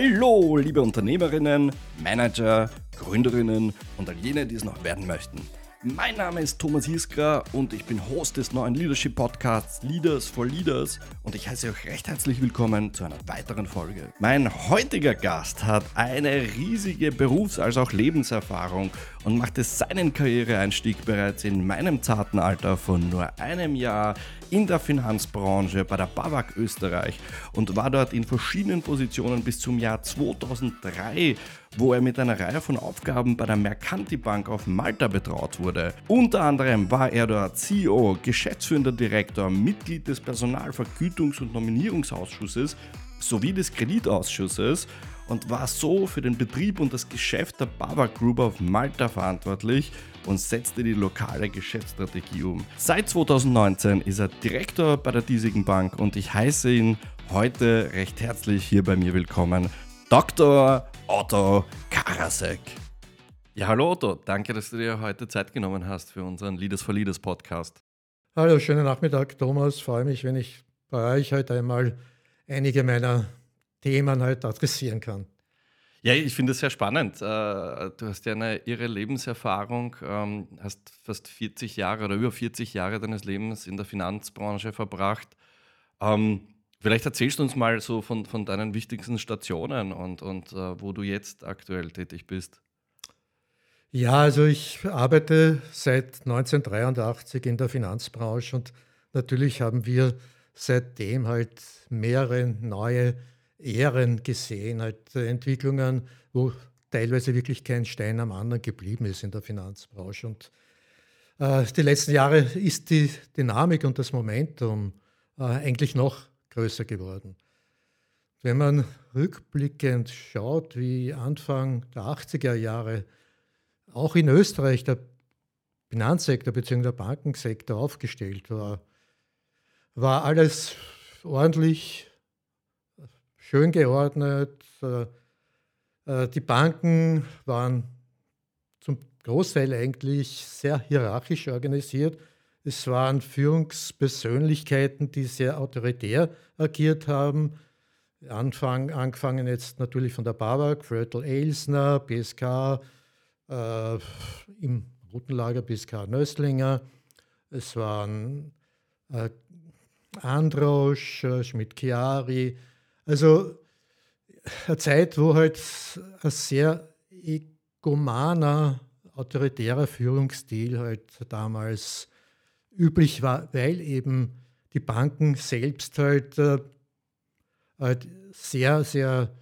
Hallo, liebe Unternehmerinnen, Manager, Gründerinnen und all jene, die es noch werden möchten. Mein Name ist Thomas Hiskra und ich bin Host des neuen Leadership Podcasts Leaders for Leaders und ich heiße euch recht herzlich willkommen zu einer weiteren Folge. Mein heutiger Gast hat eine riesige Berufs- als auch Lebenserfahrung und machte seinen Karriereeinstieg bereits in meinem zarten Alter von nur einem Jahr in der Finanzbranche bei der BAWAG Österreich und war dort in verschiedenen Positionen bis zum Jahr 2003, wo er mit einer Reihe von Aufgaben bei der Mercanti Bank auf Malta betraut wurde. Unter anderem war er dort CEO, geschäftsführender Direktor, Mitglied des Personalvergütungs- und Nominierungsausschusses sowie des Kreditausschusses und war so für den Betrieb und das Geschäft der Baba Group auf Malta verantwortlich und setzte die lokale Geschäftsstrategie um. Seit 2019 ist er Direktor bei der diesigen Bank und ich heiße ihn heute recht herzlich hier bei mir willkommen, Dr. Otto Karasek. Ja, hallo Otto, danke, dass du dir heute Zeit genommen hast für unseren Leaders for Leaders Podcast. Hallo, schönen Nachmittag, Thomas. Freue mich, wenn ich bei euch heute einmal einige meiner Themen halt adressieren kann. Ja, ich finde es sehr spannend. Äh, du hast ja eine irre Lebenserfahrung, ähm, hast fast 40 Jahre oder über 40 Jahre deines Lebens in der Finanzbranche verbracht. Ähm, vielleicht erzählst du uns mal so von, von deinen wichtigsten Stationen und, und äh, wo du jetzt aktuell tätig bist. Ja, also ich arbeite seit 1983 in der Finanzbranche und natürlich haben wir seitdem halt mehrere neue Ehren gesehen, halt Entwicklungen, wo teilweise wirklich kein Stein am anderen geblieben ist in der Finanzbranche. Und äh, die letzten Jahre ist die Dynamik und das Momentum äh, eigentlich noch größer geworden. Wenn man rückblickend schaut, wie Anfang der 80er Jahre auch in Österreich der Finanzsektor bzw. der Bankensektor aufgestellt war, war alles ordentlich schön geordnet. Äh, äh, die Banken waren zum Großteil eigentlich sehr hierarchisch organisiert. Es waren Führungspersönlichkeiten, die sehr autoritär agiert haben. Anfang, angefangen jetzt natürlich von der BAWAG, Frötl Elsner, BSK, äh, im Roten Lager BSK Nöstlinger. Es waren äh, Androsch, äh, Schmidt-Chiari, also eine Zeit, wo halt ein sehr egomaner, autoritärer Führungsstil halt damals üblich war, weil eben die Banken selbst halt, äh, halt sehr, sehr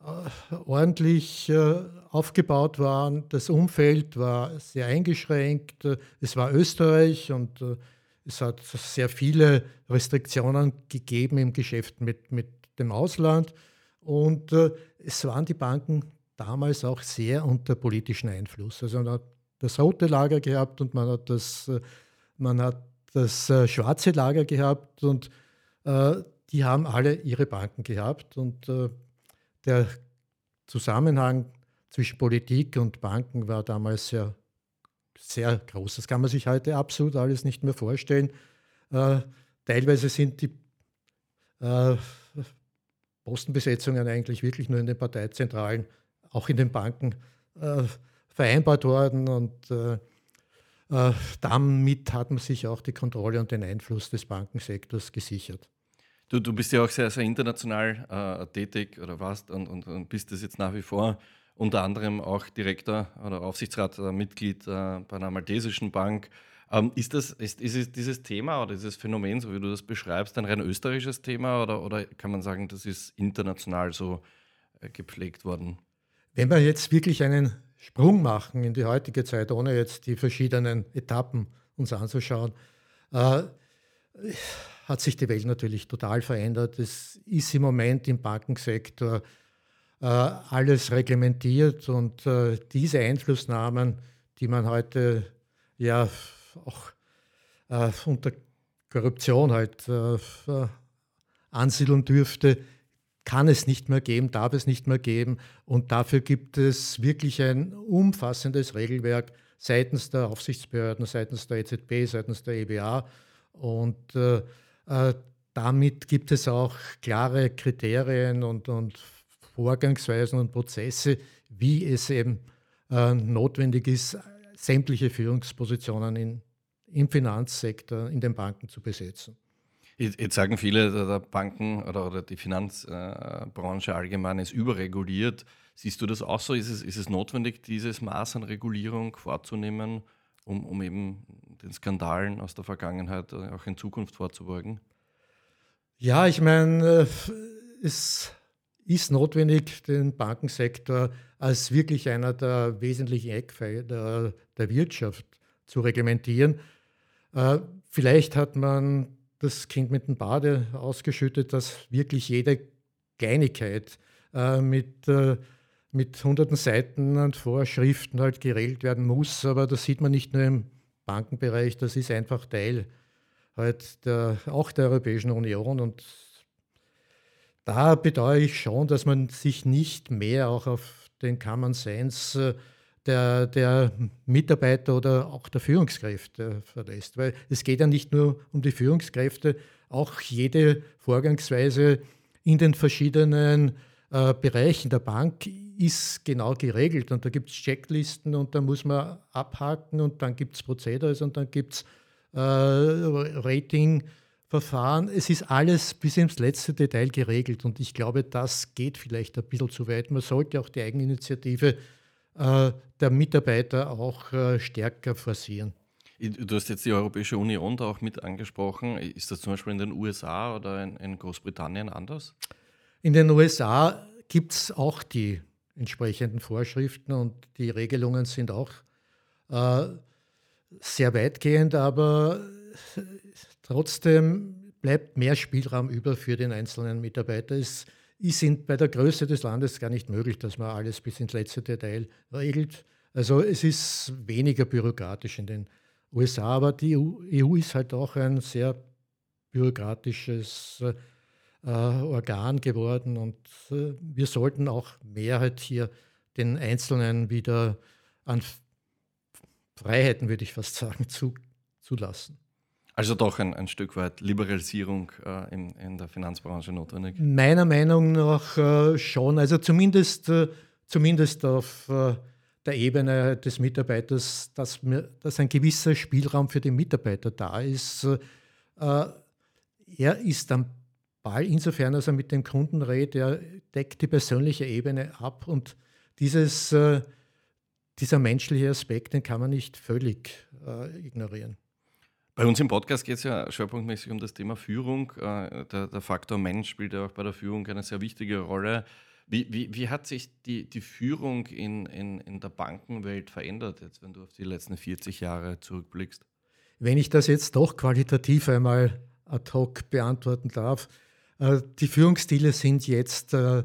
äh, ordentlich äh, aufgebaut waren. Das Umfeld war sehr eingeschränkt. Es war Österreich und äh, es hat sehr viele Restriktionen gegeben im Geschäft mit, mit dem Ausland. Und äh, es waren die Banken damals auch sehr unter politischen Einfluss. Also man hat das rote Lager gehabt und man hat das, äh, man hat das äh, schwarze Lager gehabt und äh, die haben alle ihre Banken gehabt. Und äh, der Zusammenhang zwischen Politik und Banken war damals sehr, sehr groß. Das kann man sich heute absolut alles nicht mehr vorstellen. Äh, teilweise sind die Postenbesetzungen eigentlich wirklich nur in den Parteizentralen, auch in den Banken äh, vereinbart worden. Und äh, äh, damit hat man sich auch die Kontrolle und den Einfluss des Bankensektors gesichert. Du, du bist ja auch sehr, sehr international äh, tätig oder warst und, und, und, bist das jetzt nach wie vor unter anderem auch Direktor oder Aufsichtsratmitglied äh, bei einer maltesischen Bank. Ähm, ist, das, ist, ist dieses Thema oder dieses Phänomen, so wie du das beschreibst, ein rein österreichisches Thema oder, oder kann man sagen, das ist international so äh, gepflegt worden? Wenn wir jetzt wirklich einen Sprung machen in die heutige Zeit, ohne jetzt die verschiedenen Etappen uns anzuschauen, äh, hat sich die Welt natürlich total verändert. Es ist im Moment im Bankensektor äh, alles reglementiert und äh, diese Einflussnahmen, die man heute ja auch äh, unter Korruption halt äh, ansiedeln dürfte, kann es nicht mehr geben, darf es nicht mehr geben. Und dafür gibt es wirklich ein umfassendes Regelwerk seitens der Aufsichtsbehörden, seitens der EZB, seitens der EBA. Und äh, äh, damit gibt es auch klare Kriterien und, und Vorgangsweisen und Prozesse, wie es eben äh, notwendig ist, sämtliche Führungspositionen in, im Finanzsektor, in den Banken zu besetzen. Jetzt sagen viele, der Banken oder, oder die Finanzbranche allgemein ist überreguliert. Siehst du das auch so? Ist es, ist es notwendig, dieses Maß an Regulierung vorzunehmen, um, um eben den Skandalen aus der Vergangenheit äh, auch in Zukunft vorzubeugen? Ja, ich meine, äh, es ist notwendig, den Bankensektor als wirklich einer der wesentlichen Eckpfeiler der Wirtschaft zu reglementieren. Äh, vielleicht hat man das Kind mit dem Bade ausgeschüttet, dass wirklich jede Kleinigkeit äh, mit, äh, mit hunderten Seiten und Vorschriften halt geregelt werden muss. Aber das sieht man nicht nur im Bankenbereich, das ist einfach Teil halt der, auch der Europäischen Union. Und da bedauere ich schon, dass man sich nicht mehr auch auf den Common Sense äh, der, der Mitarbeiter oder auch der Führungskräfte verlässt. Weil es geht ja nicht nur um die Führungskräfte, auch jede Vorgangsweise in den verschiedenen äh, Bereichen der Bank ist genau geregelt. Und da gibt es Checklisten und da muss man abhaken und dann gibt es Prozedere und dann gibt es äh, Ratingverfahren. Es ist alles bis ins letzte Detail geregelt und ich glaube, das geht vielleicht ein bisschen zu weit. Man sollte auch die Eigeninitiative äh, der Mitarbeiter auch äh, stärker forcieren. Du hast jetzt die Europäische Union da auch mit angesprochen. Ist das zum Beispiel in den USA oder in, in Großbritannien anders? In den USA gibt es auch die entsprechenden Vorschriften und die Regelungen sind auch äh, sehr weitgehend, aber trotzdem bleibt mehr Spielraum über für den einzelnen Mitarbeiter. Es in, bei der Größe des Landes gar nicht möglich, dass man alles bis ins letzte Detail regelt. Also es ist weniger bürokratisch in den USA, aber die EU, EU ist halt auch ein sehr bürokratisches äh, Organ geworden und äh, wir sollten auch mehr halt hier den Einzelnen wieder an Freiheiten, würde ich fast sagen, zu, zulassen. Also doch ein, ein Stück weit Liberalisierung äh, in, in, der Finanzbranche notwendig? Meiner Meinung nach äh, schon. Also zumindest, äh, zumindest auf äh, der Ebene des Mitarbeiters, dass, mir, dass ein gewisser Spielraum für den Mitarbeiter da ist. Äh, er ist am Ball, insofern als er mit dem Kunden redet, er deckt die persönliche Ebene ab und dieses, äh, dieser menschliche Aspekt, den kann man nicht völlig ignorieren. Bei uns im Podcast geht es ja schwerpunktmäßig um das Thema Führung. Äh, der, der, Faktor Mensch spielt ja auch bei der Führung eine sehr wichtige Rolle. Wie, wie, wie hat sich die, die Führung in, in, in der Bankenwelt verändert, jetzt, wenn du auf die letzten 40 Jahre zurückblickst? Wenn ich das jetzt doch qualitativ einmal ad hoc beantworten darf, äh, die Führungsstile sind jetzt äh,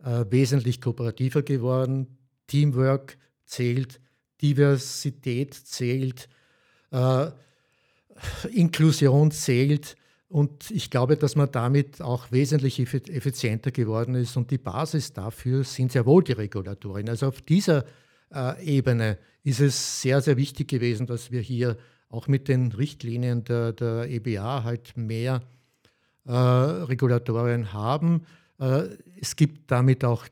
wesentlich kooperativer geworden. Teamwork zählt, Diversität zählt. Inklusion zählt. Und ich glaube, dass man damit auch wesentlich effizienter geworden ist. Und die Basis dafür sind sehr wohl die Regulatorien. Also auf dieser äh, Ebene ist es sehr, sehr wichtig gewesen, dass wir hier auch mit den Richtlinien der, der EBA halt mehr äh, Regulatorien haben. Äh, es gibt damit auch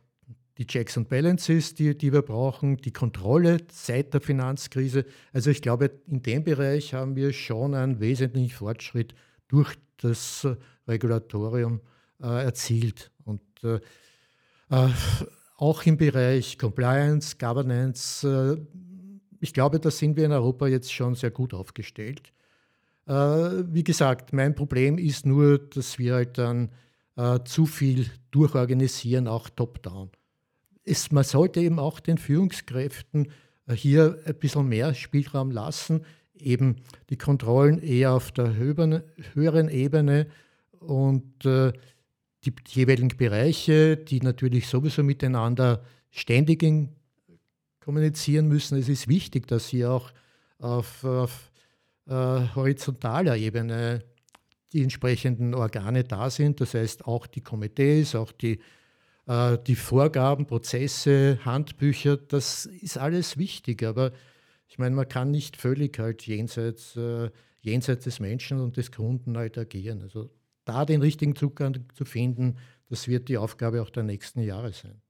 die Checks and Balances, die, die wir brauchen, die Kontrolle seit der Finanzkrise. Also ich glaube, in dem Bereich haben wir schon einen wesentlichen Fortschritt durch das äh, Regulatorium äh, erzielt. Und äh, äh, auch im Bereich Compliance, Governance, äh, ich glaube, da sind wir in Europa jetzt schon sehr gut aufgestellt. Wie gesagt, mein Problem ist nur, dass wir halt dann zu viel durchorganisieren, auch top-down ist, man sollte eben auch den Führungskräften äh, hier ein bisschen mehr Spielraum lassen, eben die Kontrollen eher auf der höheren Ebene und äh, die, jeweiligen Bereiche, die natürlich sowieso miteinander ständig kommunizieren müssen. Es ist wichtig, dass hier auch auf, auf äh, horizontaler Ebene die entsprechenden Organe da sind, das heißt auch die Komitees, auch die äh, die Vorgaben, Prozesse, Handbücher, das ist alles wichtig, aber ich meine, man kann nicht völlig halt jenseits, äh, jenseits des Menschen und des Kunden halt agieren. Also da den richtigen Zugang zu finden, das wird die Aufgabe auch der nächsten Jahre sein.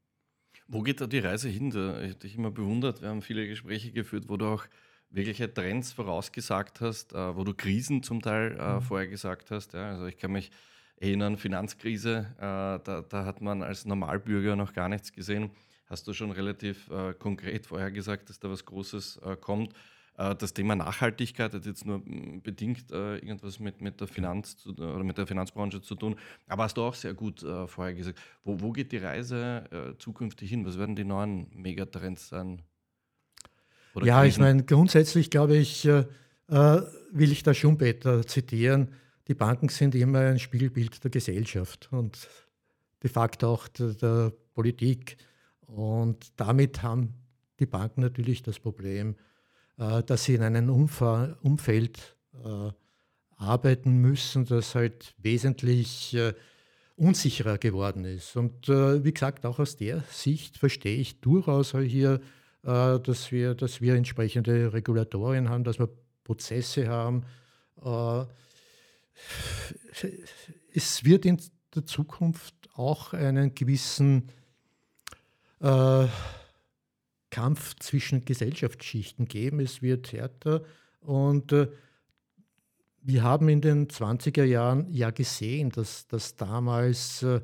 Wo geht da die Reise hin? Da ich dich immer bewundert. Wir haben viele Gespräche geführt, wo du auch wirkliche Trends vorausgesagt hast, äh, wo du Krisen zum Teil äh, mhm. vorher gesagt hast. Ja? Also ich kann mich erinnern, Finanzkrise, äh, da, da, hat man als Normalbürger noch gar nichts gesehen. Hast du schon relativ äh, konkret vorher gesagt, dass da was Großes äh, kommt. Äh, das Thema Nachhaltigkeit hat jetzt nur mm, bedingt äh, irgendwas mit, mit der Finanz zu, oder mit der Finanzbranche zu tun. Aber hast du auch sehr gut äh, vorher gesagt. Wo, wo geht die Reise zukünftig hin? Was werden die neuen Megatrends sein? Oder ja, Krisen? ich meine, grundsätzlich glaube ich, will ich da Schumpeter zitieren. Die Banken sind immer ein Spiegelbild der Gesellschaft und de facto auch der, der Politik. Und damit haben die Banken natürlich das Problem, äh, dass sie in einem Umfeld äh, arbeiten müssen, das halt wesentlich äh, unsicherer geworden ist. Und wie gesagt, auch aus der Sicht verstehe ich durchaus hier, dass, wir, dass wir entsprechende Regulatorien haben, dass wir Prozesse haben. Es wird in der Zukunft auch einen gewissen Kampf zwischen Gesellschaftsschichten geben. Es wird härter und äh, wir haben in den 20er Jahren ja gesehen, dass, dass damals äh,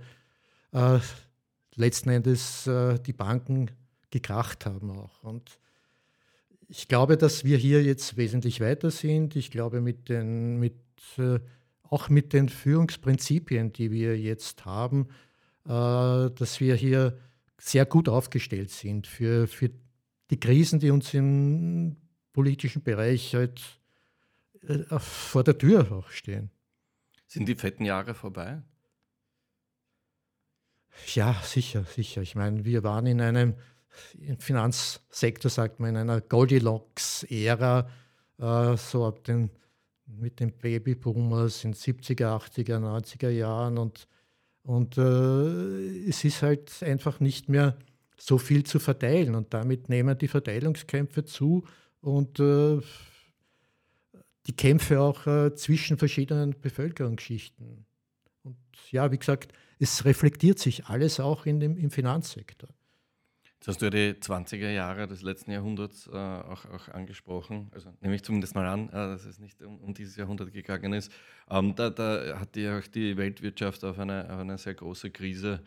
äh, letzten Endes äh, die Banken gekracht haben auch. Und ich glaube, dass wir hier jetzt wesentlich weiter sind. Ich glaube, mit den, mit, äh, auch mit den Führungsprinzipien, die wir jetzt haben, äh, dass wir hier sehr gut aufgestellt sind für, für die Krisen, die uns im politischen Bereich halt äh, vor der Tür auch stehen. Sind die fetten Jahre vorbei? Ja, sicher, sicher. Ich meine, wir waren in einem im Finanzsektor, sagt man, in einer Goldilocks-Ära, äh, so ab den mit den Babyboomers in 70er, 80er, 90er Jahren und, und äh, es ist halt einfach nicht mehr so viel zu verteilen. Und damit nehmen die Verteilungskämpfe zu und äh, die Kämpfe auch äh, zwischen verschiedenen Bevölkerungsschichten. Und ja, wie gesagt, es reflektiert sich alles auch in dem, im Finanzsektor. Jetzt hast du ja die 20er Jahre des letzten Jahrhunderts äh, auch, auch, angesprochen. Also nehme ich zumindest mal an, äh, dass es nicht um, um, dieses Jahrhundert gegangen ist. Ähm, da, da, hat ja auch die Weltwirtschaft auf eine, auf eine sehr große Krise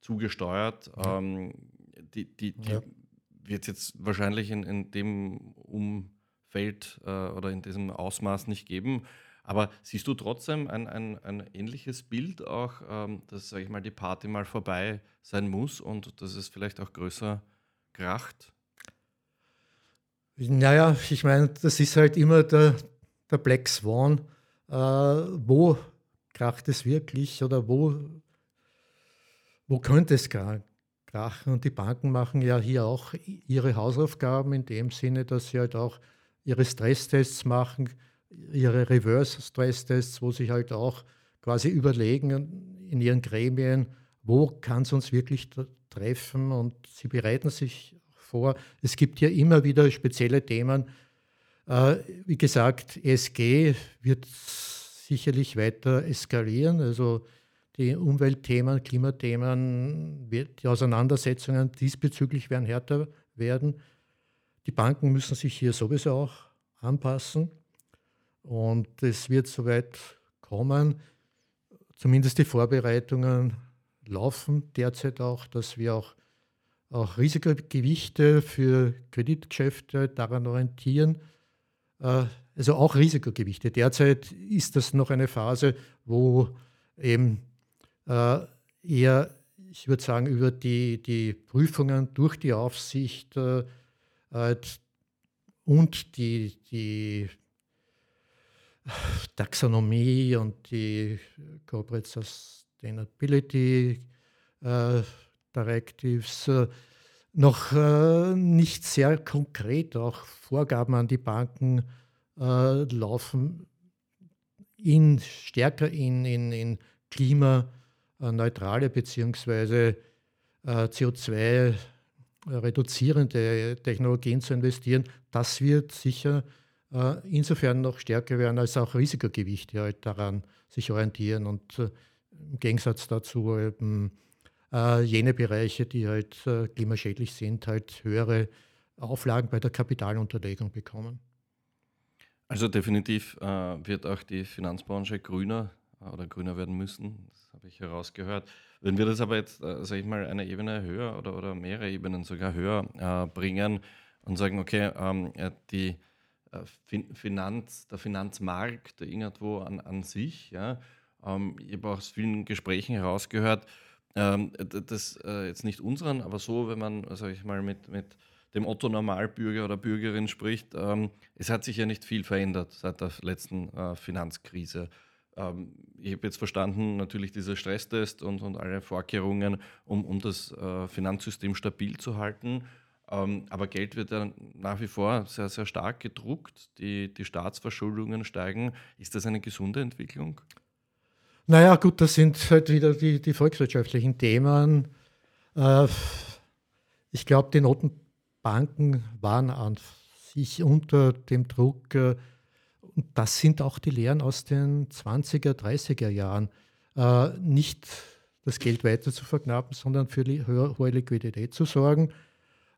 zugesteuert. Ähm, die, die, die ja. wird es jetzt wahrscheinlich in, in dem Umfeld äh, oder in diesem Ausmaß nicht geben. Aber siehst du trotzdem ein, ein, ein ähnliches Bild auch, ähm, dass, sage ich mal, die Party mal vorbei sein muss und dass es vielleicht auch größer kracht? Naja, ich meine, das ist halt immer der, der Black Swan. Äh, wo kracht es wirklich oder wo, wo könnte es krachen. Und die Banken machen ja hier auch ihre Hausaufgaben in dem Sinne, dass sie halt auch ihre Stresstests machen, ihre Reverse-Stresstests, wo sie halt auch quasi überlegen in ihren Gremien, wo kann es uns wirklich treffen und sie bereiten sich vor. Es gibt ja immer wieder spezielle Themen. Äh, wie gesagt, ESG wird sicherlich weiter eskalieren. Also die Umweltthemen, Klimathemen, die Auseinandersetzungen diesbezüglich werden härter werden. Die Banken müssen sich hier sowieso auch anpassen und es wird soweit kommen. Zumindest die Vorbereitungen laufen derzeit auch, dass wir auch, auch Risikogewichte für Kreditgeschäfte daran orientieren. Äh, also auch Risikogewichte. Derzeit ist das noch eine Phase, wo eben äh, eher, ich würde sagen, über die, die Prüfungen durch die Aufsicht äh, und die, die Taxonomie und die Corporate Sustainability äh, Directives äh, noch äh, nicht sehr konkret auch Vorgaben an die Banken äh, laufen, in, stärker in, in, in Klima- äh, neutrale bzw. Äh, CO2-reduzierende Technologien zu investieren, das wird sicher äh, insofern noch stärker werden, als auch Risikogewichte halt daran sich orientieren und äh, im Gegensatz dazu eben äh, jene Bereiche, die halt äh, klimaschädlich sind, halt höhere Auflagen bei der Kapitalunterlegung bekommen. Also definitiv äh, wird auch die Finanzbranche grüner äh, oder grüner werden müssen. Das habe ich herausgehört. Wenn wir das aber jetzt, äh, sage ich mal, eine Ebene höher oder, oder mehrere Ebenen sogar höher äh, bringen und sagen, okay, ähm, die äh, Finanz, der Finanzmarkt irgendwo an, an sich, ja, ähm, ich habe auch aus vielen Gesprächen herausgehört, ähm, das äh, jetzt nicht unseren, aber so, wenn man, sage ich mal, mit, mit dem Otto Normalbürger oder Bürgerin spricht, ähm, es hat sich ja nicht viel verändert seit der letzten äh, Finanzkrise. Ähm, ich habe jetzt verstanden, natürlich dieser Stresstest und, und alle Vorkehrungen, um, um das äh, Finanzsystem stabil zu halten. Ähm, aber Geld wird ja nach wie vor sehr, sehr stark gedruckt. Die, die Staatsverschuldungen steigen. Ist das eine gesunde Entwicklung? Naja, gut, das sind halt wieder die, die volkswirtschaftlichen Themen. Äh, ich glaube, die Notenbanken waren an sich unter dem Druck, äh, und das sind auch die Lehren aus den 20er, 30er Jahren, äh, nicht das Geld weiter zu verknappen, sondern für hohe Liquidität zu sorgen.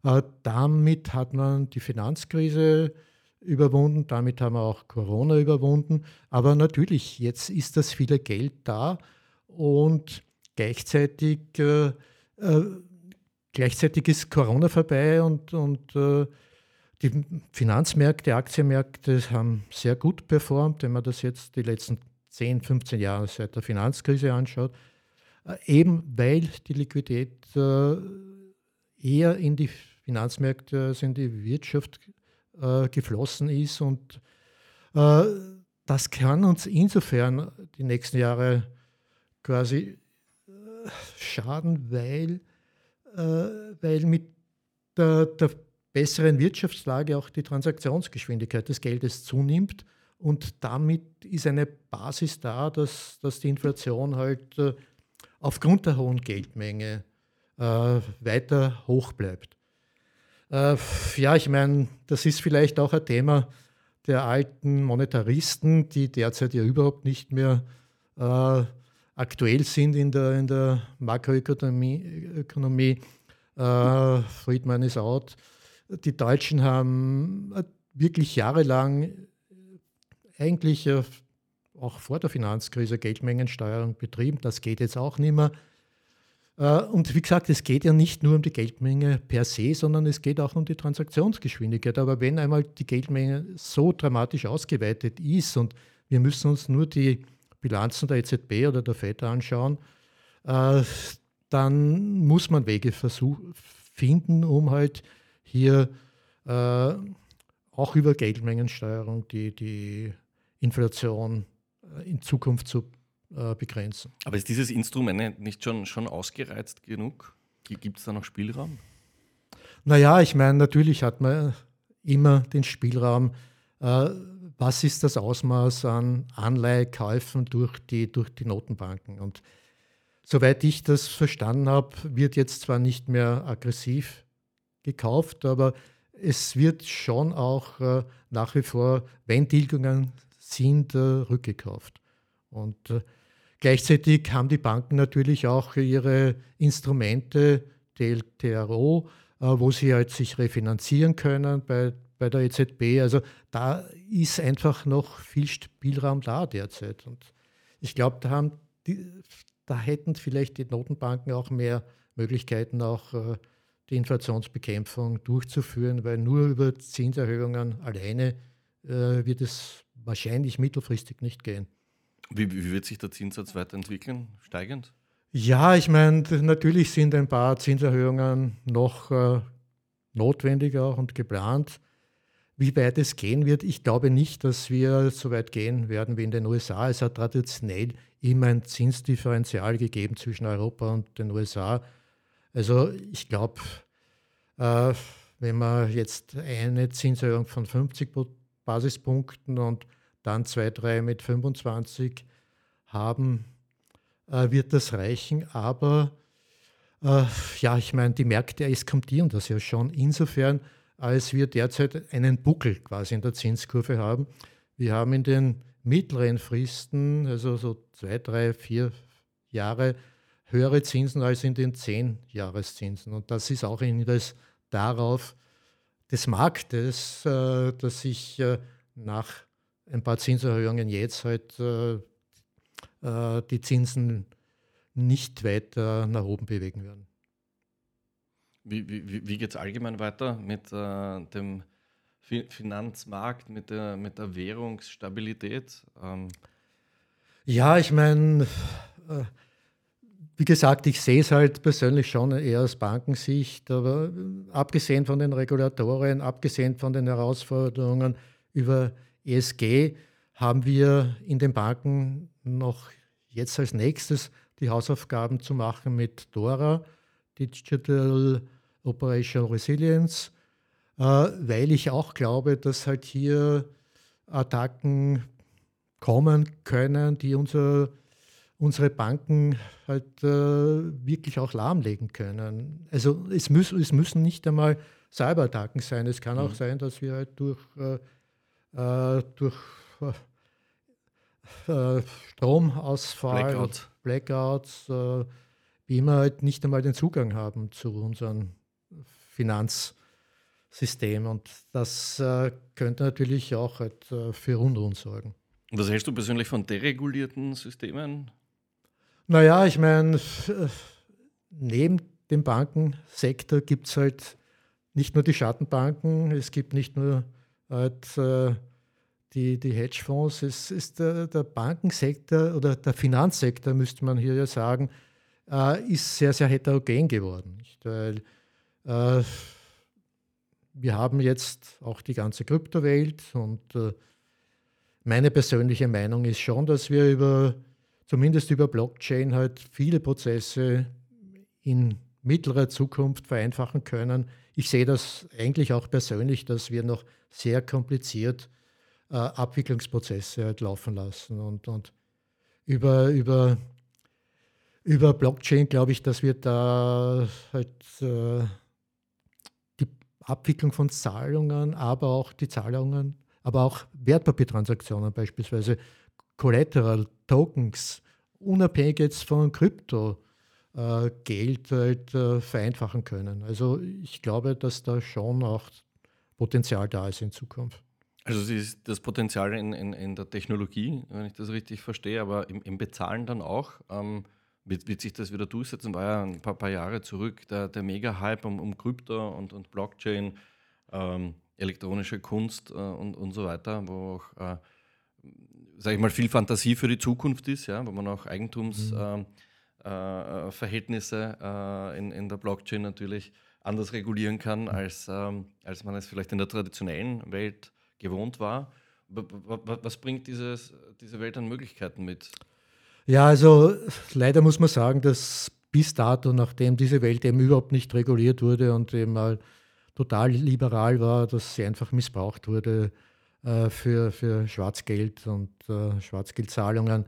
Damit hat man die Finanzkrise überwunden, damit haben wir auch Corona überwunden. Aber natürlich, jetzt ist das viele Geld da und gleichzeitig, äh, äh, gleichzeitig ist Corona vorbei und, und äh, die Finanzmärkte, Aktienmärkte haben sehr gut performt, wenn man das jetzt die letzten 10, 15 Jahre seit der Finanzkrise anschaut. Äh, eben weil die Liquidität äh, eher in die Finanzmärkte in die Wirtschaft äh, geflossen ist. Und äh, das kann uns insofern die nächsten Jahre quasi äh, schaden, weil, äh, weil mit der, der besseren Wirtschaftslage auch die Transaktionsgeschwindigkeit des Geldes zunimmt. Und damit ist eine Basis da, dass, dass die Inflation halt äh, aufgrund der hohen Geldmenge äh, weiter hoch bleibt. Äh, ja, ich meine, das ist vielleicht auch ein Thema der alten Monetaristen, die derzeit ja überhaupt nicht mehr äh, aktuell sind in der, in der Makroökonomie. Ökonomie. Äh, Friedman ist out. Die Deutschen haben wirklich jahrelang eigentlich auch vor der Finanzkrise Geldmengensteuerung betrieben. Das geht jetzt auch nicht mehr. Äh, und wie gesagt, es geht ja nicht nur um die Geldmenge per se, sondern es geht auch um die Transaktionsgeschwindigkeit. Aber wenn einmal die Geldmenge so dramatisch ausgeweitet ist und wir müssen uns nur die Bilanzen der EZB oder der FED anschauen, äh, dann muss man Wege finden, um halt hier äh, auch über Geldmengensteuerung die, die Inflation in Zukunft zu äh, begrenzen. Aber ist dieses Instrument nicht schon, schon ausgereizt genug? Gibt es da noch Spielraum? Naja, ich meine, natürlich hat man immer den Spielraum, äh, was ist das Ausmaß an Anleihekäufen durch die, durch die Notenbanken. Und soweit ich das verstanden habe, wird jetzt zwar nicht mehr aggressiv gekauft, aber es wird schon auch äh, nach wie vor, wenn Tilgungen sind, äh, rückgekauft. Und äh, Gleichzeitig haben die Banken natürlich auch ihre Instrumente, TLTRO, äh, wo sie halt sich refinanzieren können bei, bei der EZB. Also da ist einfach noch viel Spielraum da derzeit. Und ich glaube, da, da hätten vielleicht die Notenbanken auch mehr Möglichkeiten, auch äh, die Inflationsbekämpfung durchzuführen, weil nur über Zinserhöhungen alleine äh, wird es wahrscheinlich mittelfristig nicht gehen. Wie, wie wird sich der Zinssatz weiterentwickeln? Steigend? Ja, ich meine, natürlich sind ein paar Zinserhöhungen noch äh, notwendig auch und geplant. Wie weit es gehen wird, ich glaube nicht, dass wir so weit gehen werden wie in den USA. Es hat traditionell immer ein Zinsdifferenzial gegeben zwischen Europa und den USA. Also ich glaube, äh, wenn man jetzt eine Zinserhöhung von 50 Basispunkten und dann zwei, drei mit 25 haben, äh, wird das reichen. Aber äh, ja, ich meine, die Märkte eskamtieren das ja schon. Insofern als wir derzeit einen Buckel quasi in der Zinskurve haben. Wir haben in den mittleren Fristen, also so zwei, drei, vier Jahre, höhere Zinsen als in den zehn Jahreszinsen. Und das ist auch ein Hinweis darauf des Marktes, äh, dass sich äh, nach ein paar Zinserhöhungen jetzt halt äh, die Zinsen nicht weiter nach oben bewegen werden. Wie, wie, wie geht es allgemein weiter mit äh, dem Finanzmarkt, mit der, mit der Währungsstabilität? Ähm. Ja, ich meine, äh, wie gesagt, ich sehe es halt persönlich schon eher aus Bankensicht, aber äh, abgesehen von den Regulatorien, abgesehen von den Herausforderungen über ESG, haben wir in den Banken noch jetzt als nächstes die Hausaufgaben zu machen mit DORA, Digital Operational Resilience, äh, weil ich auch glaube, dass halt hier Attacken kommen können, die unser, unsere Banken halt äh, wirklich auch lahmlegen können. Also es, müß, es müssen nicht einmal Cyberattacken sein. Es kann auch mhm. sein, dass wir halt durch, äh, äh durch äh, Stromausfall, Blackout. Blackouts, äh, wie immer halt nicht einmal den Zugang haben zu unserem Finanzsystem. Und das äh, könnte natürlich auch halt, äh, für Unruhen sorgen. Und was hältst du persönlich von deregulierten Systemen? Naja, ich meine, neben dem Bankensektor gibt es halt nicht nur die Schattenbanken, es gibt nicht nur halt, äh, die, die Hedgefonds, es ist der, der, Bankensektor oder der Finanzsektor, müsste man hier ja sagen, äh, ist sehr, sehr heterogen geworden. Nicht? Weil äh, wir haben jetzt auch die ganze Kryptowelt und äh, meine persönliche Meinung ist schon, dass wir über, zumindest über Blockchain halt viele Prozesse in mittlerer Zukunft vereinfachen können. Ich sehe das eigentlich auch persönlich, dass wir noch sehr kompliziert äh, Abwicklungsprozesse halt laufen lassen. Und, und über, über, über Blockchain glaube ich, dass wir da halt äh, die Abwicklung von Zahlungen, aber auch die Zahlungen, aber auch Wertpapiertransaktionen beispielsweise, Collateral, Tokens, unabhängig jetzt von Krypto. Äh, Geld halt äh, vereinfachen können. Also ich glaube, dass da schon auch Potenzial da ist in Zukunft. Also ist das Potenzial in, in, in, der Technologie, wenn ich das richtig verstehe, aber im, im Bezahlen dann auch. Ähm, wird, wird, sich das wieder durchsetzen? War ja ein paar, paar Jahre zurück der, der Mega-Hype um, um Krypto und, und Blockchain, ähm, elektronische Kunst äh, und, und so weiter, wo auch, äh, sage ich mal, viel Fantasie für die Zukunft ist, ja, wo man auch Eigentumsverhältnisse mhm. äh, äh, in, in der Blockchain natürlich anders regulieren kann, als, ähm, als man es vielleicht in der traditionellen Welt gewohnt war. Was bringt dieses, diese Welt an Möglichkeiten mit? Ja, also leider muss man sagen, dass bis dato, nachdem diese Welt eben überhaupt nicht reguliert wurde und eben mal total liberal war, dass sie einfach missbraucht wurde äh, für, für Schwarzgeld und äh, Schwarzgeldzahlungen.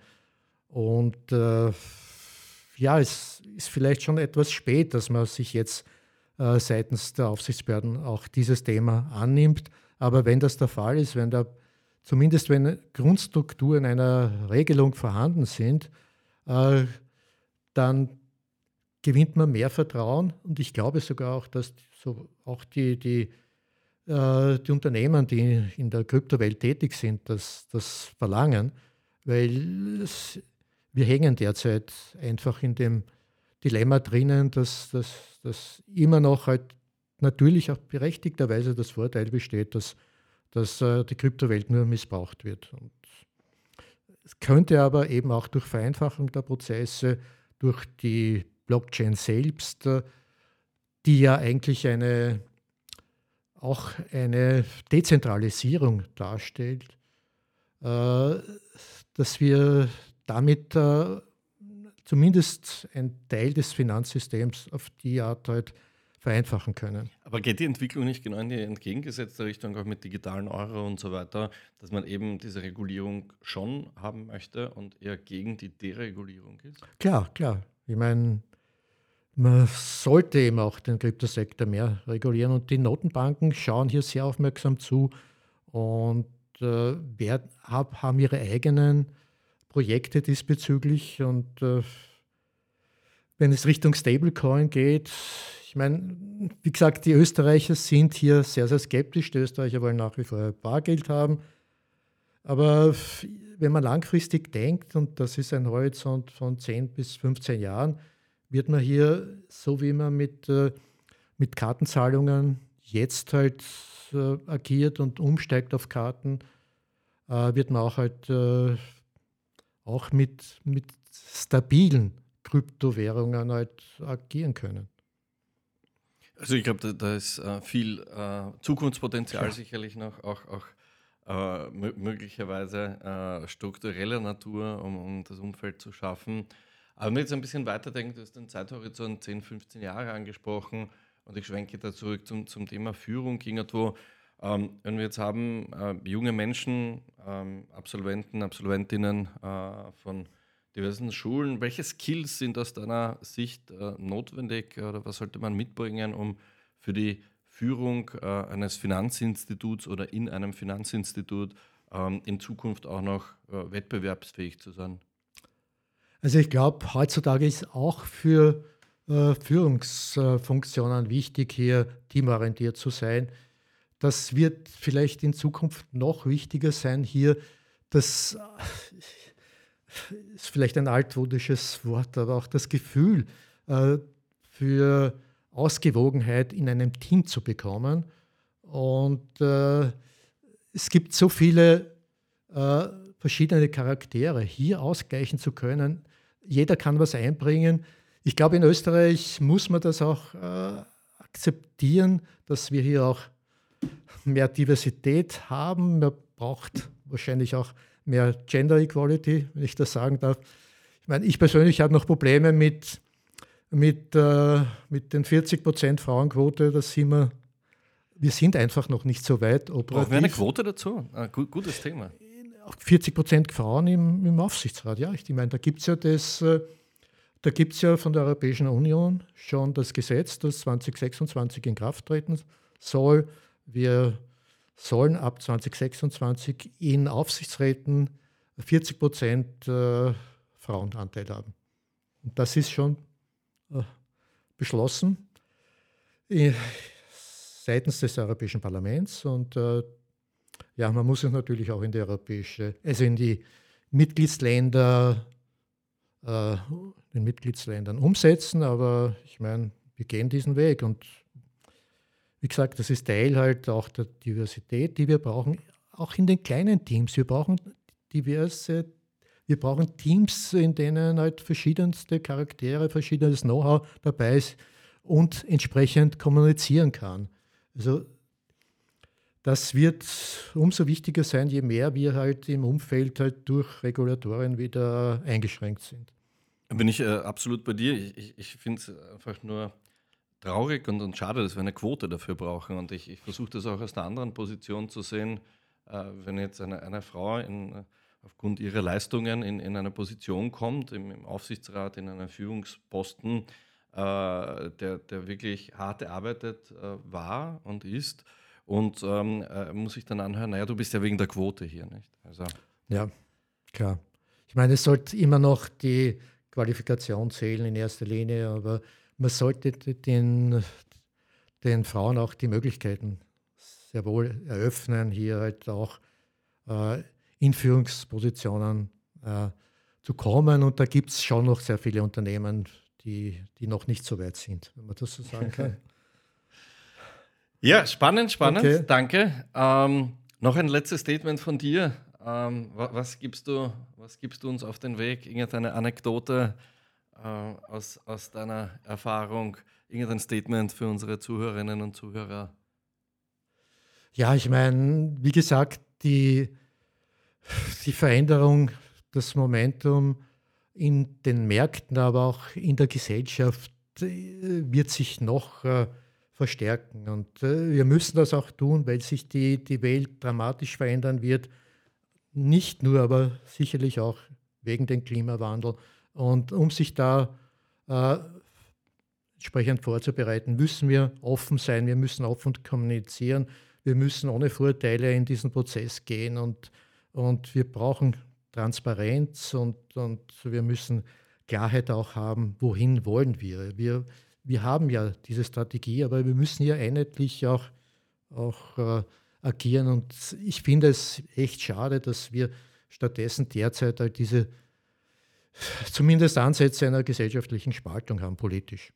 Und äh, ja, es ist vielleicht schon etwas spät, dass man sich jetzt äh, seitens der Aufsichtsbehörden auch dieses Thema annimmt. Aber wenn das der Fall ist, wenn da zumindest wenn Grundstrukturen einer Regelung vorhanden sind, äh, dann gewinnt man mehr Vertrauen. Und ich glaube sogar auch, dass so auch die, die, äh, die Unternehmen, die in der Kryptowelt tätig sind, das, das verlangen, weil es, wir hängen derzeit einfach in dem Dilemma drinnen, dass, dass, dass immer noch halt natürlich auch berechtigterweise das Vorteil besteht, dass, dass äh, die Kryptowelt nur missbraucht wird. Und es könnte aber eben auch durch Vereinfachung der Prozesse, durch die Blockchain selbst, äh, die ja eigentlich eine, auch eine Dezentralisierung darstellt, äh, dass wir damit zumindest einen Teil des Finanzsystems auf die Art halt vereinfachen können. Aber geht die Entwicklung nicht genau in die entgegengesetzte Richtung, auch mit digitalen Euro und so weiter, dass man eben diese Regulierung schon haben möchte und eher gegen die Deregulierung ist? Klar, klar. Ich meine, man sollte eben auch den Kryptosektor mehr regulieren und die Notenbanken schauen hier sehr aufmerksam zu und äh, haben ihre eigenen Projekte diesbezüglich und äh, wenn es Richtung Stablecoin geht, ich meine, wie gesagt, die Österreicher sind hier sehr, sehr skeptisch. Die Österreicher wollen nach wie vor Bargeld haben. Aber wenn man langfristig denkt, und das ist ein Horizont von 10 bis 15 Jahren, wird man hier, so wie man mit, äh, mit Kartenzahlungen jetzt halt äh, agiert und umsteigt auf Karten, äh, wird man auch halt äh, auch mit, mit stabilen Kryptowährungen halt agieren können. Also ich glaube, da, da, ist äh, viel äh, Zukunftspotenzial ja. sicherlich noch, auch, auch äh, möglicherweise äh, struktureller Natur, um, um, das Umfeld zu schaffen. Aber wenn wir jetzt ein bisschen weiterdenken, du hast den Zeithorizont 10, 15 Jahre angesprochen und ich schwenke da zurück zum, zum Thema Führung, irgendwo. Ähm, wir jetzt haben, äh, junge Menschen, ähm, Absolventen, Absolventinnen äh, von diversen Schulen. Welche Skills sind aus deiner Sicht äh, notwendig oder was sollte man mitbringen, um für die Führung äh, eines Finanzinstituts oder in einem Finanzinstitut ähm, in Zukunft auch noch äh, wettbewerbsfähig zu sein? Also ich glaube, heutzutage ist auch für äh, Führungsfunktionen wichtig, hier teamorientiert zu sein. Das wird vielleicht in Zukunft noch wichtiger sein, hier das ist vielleicht ein altmodisches Wort, aber auch das Gefühl äh, für Ausgewogenheit in einem Team zu bekommen. Und äh, es gibt so viele äh, verschiedene Charaktere, hier ausgleichen zu können. Jeder kann was einbringen. Ich glaube, in Österreich muss man das auch äh, akzeptieren, dass wir hier auch mehr Diversität haben. Man braucht wahrscheinlich auch mehr Gender Equality, wenn ich das sagen darf. Ich meine, ich persönlich habe noch Probleme mit, mit, äh, mit den 40 Prozent Frauenquote. Das sind wir, wir sind einfach noch nicht so weit. Brauchen wir eine Quote dazu? Ein gutes Thema. 40 Prozent Frauen im, im, Aufsichtsrat, ja. Ich meine, da gibt es ja das. Äh, da gibt es ja von der Europäischen Union schon das Gesetz, das 2026 in Kraft treten soll. Wir sollen ab 2026 in Aufsichtsräten 40 Prozent äh, Frauenanteil haben. Und das ist schon äh, beschlossen äh, seitens des Europäischen Parlaments. Und äh, ja, man muss es natürlich auch in die europäische, also in die Mitgliedsländer, äh, den Mitgliedsländern umsetzen. Aber ich meine, wir gehen diesen Weg und wie gesagt, das ist Teil halt auch der Diversität, die wir brauchen, auch in den kleinen Teams. Wir brauchen diverse, wir brauchen Teams, in denen halt verschiedenste Charaktere, verschiedenes Know-how dabei ist und entsprechend kommunizieren kann. Also das wird umso wichtiger sein, je mehr wir halt im Umfeld halt durch Regulatorien wieder eingeschränkt sind. Bin ich äh, absolut bei dir. Ich, ich, ich finde es einfach nur traurig und, und schade, dass wir eine Quote dafür brauchen. Und ich, ich versuche das auch aus einer anderen Position zu sehen, äh, wenn jetzt eine, eine Frau in, aufgrund ihrer Leistungen in, in eine Position kommt, im, im Aufsichtsrat, in einen Führungsposten, äh, der, der wirklich hart erarbeitet äh, war und ist. Und ähm, äh, muss ich dann anhören, naja, du bist ja wegen der Quote hier, nicht? Also. Ja, klar. Ich meine, es sollte immer noch die Qualifikation zählen in erster Linie, aber man sollte den, den Frauen auch die Möglichkeiten sehr wohl eröffnen, hier halt auch äh, in Führungspositionen äh, zu kommen. Und da gibt es schon noch sehr viele Unternehmen, die, die noch nicht so weit sind, wenn man das so sagen kann. Ja, spannend, spannend. Okay. Danke. Ähm, noch ein letztes Statement von dir. Ähm, was, gibst du, was gibst du uns auf den Weg? Irgendeine Anekdote, aus, aus deiner Erfahrung irgendein Statement für unsere Zuhörerinnen und Zuhörer? Ja, ich meine, wie gesagt, die, die Veränderung, das Momentum in den Märkten, aber auch in der Gesellschaft äh, wird sich noch äh, verstärken. Und äh, wir müssen das auch tun, weil sich die, die Welt dramatisch verändern wird. Nicht nur, aber sicherlich auch wegen dem Klimawandel. Und um sich da äh, entsprechend vorzubereiten, müssen wir offen sein, wir müssen offen kommunizieren, wir müssen ohne Vorteile in diesen Prozess gehen und, und wir brauchen Transparenz und, und wir müssen Klarheit auch haben, wohin wollen wir. wir. Wir haben ja diese Strategie, aber wir müssen ja einheitlich auch, auch äh, agieren und ich finde es echt schade, dass wir stattdessen derzeit halt diese zumindest Ansätze einer gesellschaftlichen Spaltung haben, politisch.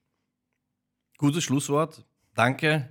Gutes Schlusswort. Danke.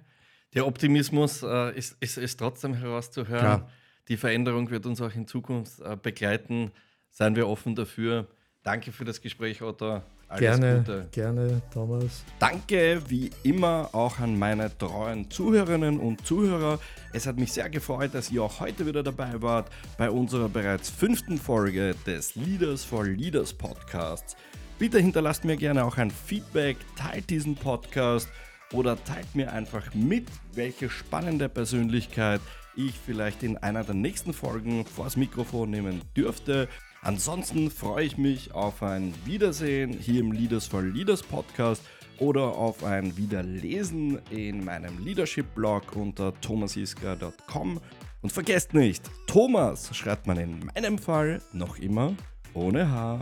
Der Optimismus äh, ist, ist, ist, trotzdem herauszuhören. Klar. Die Veränderung wird uns auch in Zukunft äh, begleiten. Seien wir offen dafür. Danke für das Gespräch, Otto. Alles gerne, Gute. gerne, Thomas. Danke wie immer auch an meine treuen Zuhörerinnen und Zuhörer. Es hat mich sehr gefreut, dass ihr auch heute wieder dabei wart bei unserer bereits fünften Folge des Leaders for Leaders Podcasts. Bitte hinterlasst mir gerne auch ein Feedback, teilt diesen Podcast oder teilt mir einfach mit, welche spannende Persönlichkeit ich vielleicht in einer der nächsten Folgen vors Mikrofon nehmen dürfte. Ansonsten freue ich mich auf ein Wiedersehen hier im Leaders for Leaders Podcast oder auf ein Wiederlesen in meinem Leadership-Blog unter thomasiska.com. Und vergesst nicht, Thomas schreibt man in meinem Fall noch immer ohne H.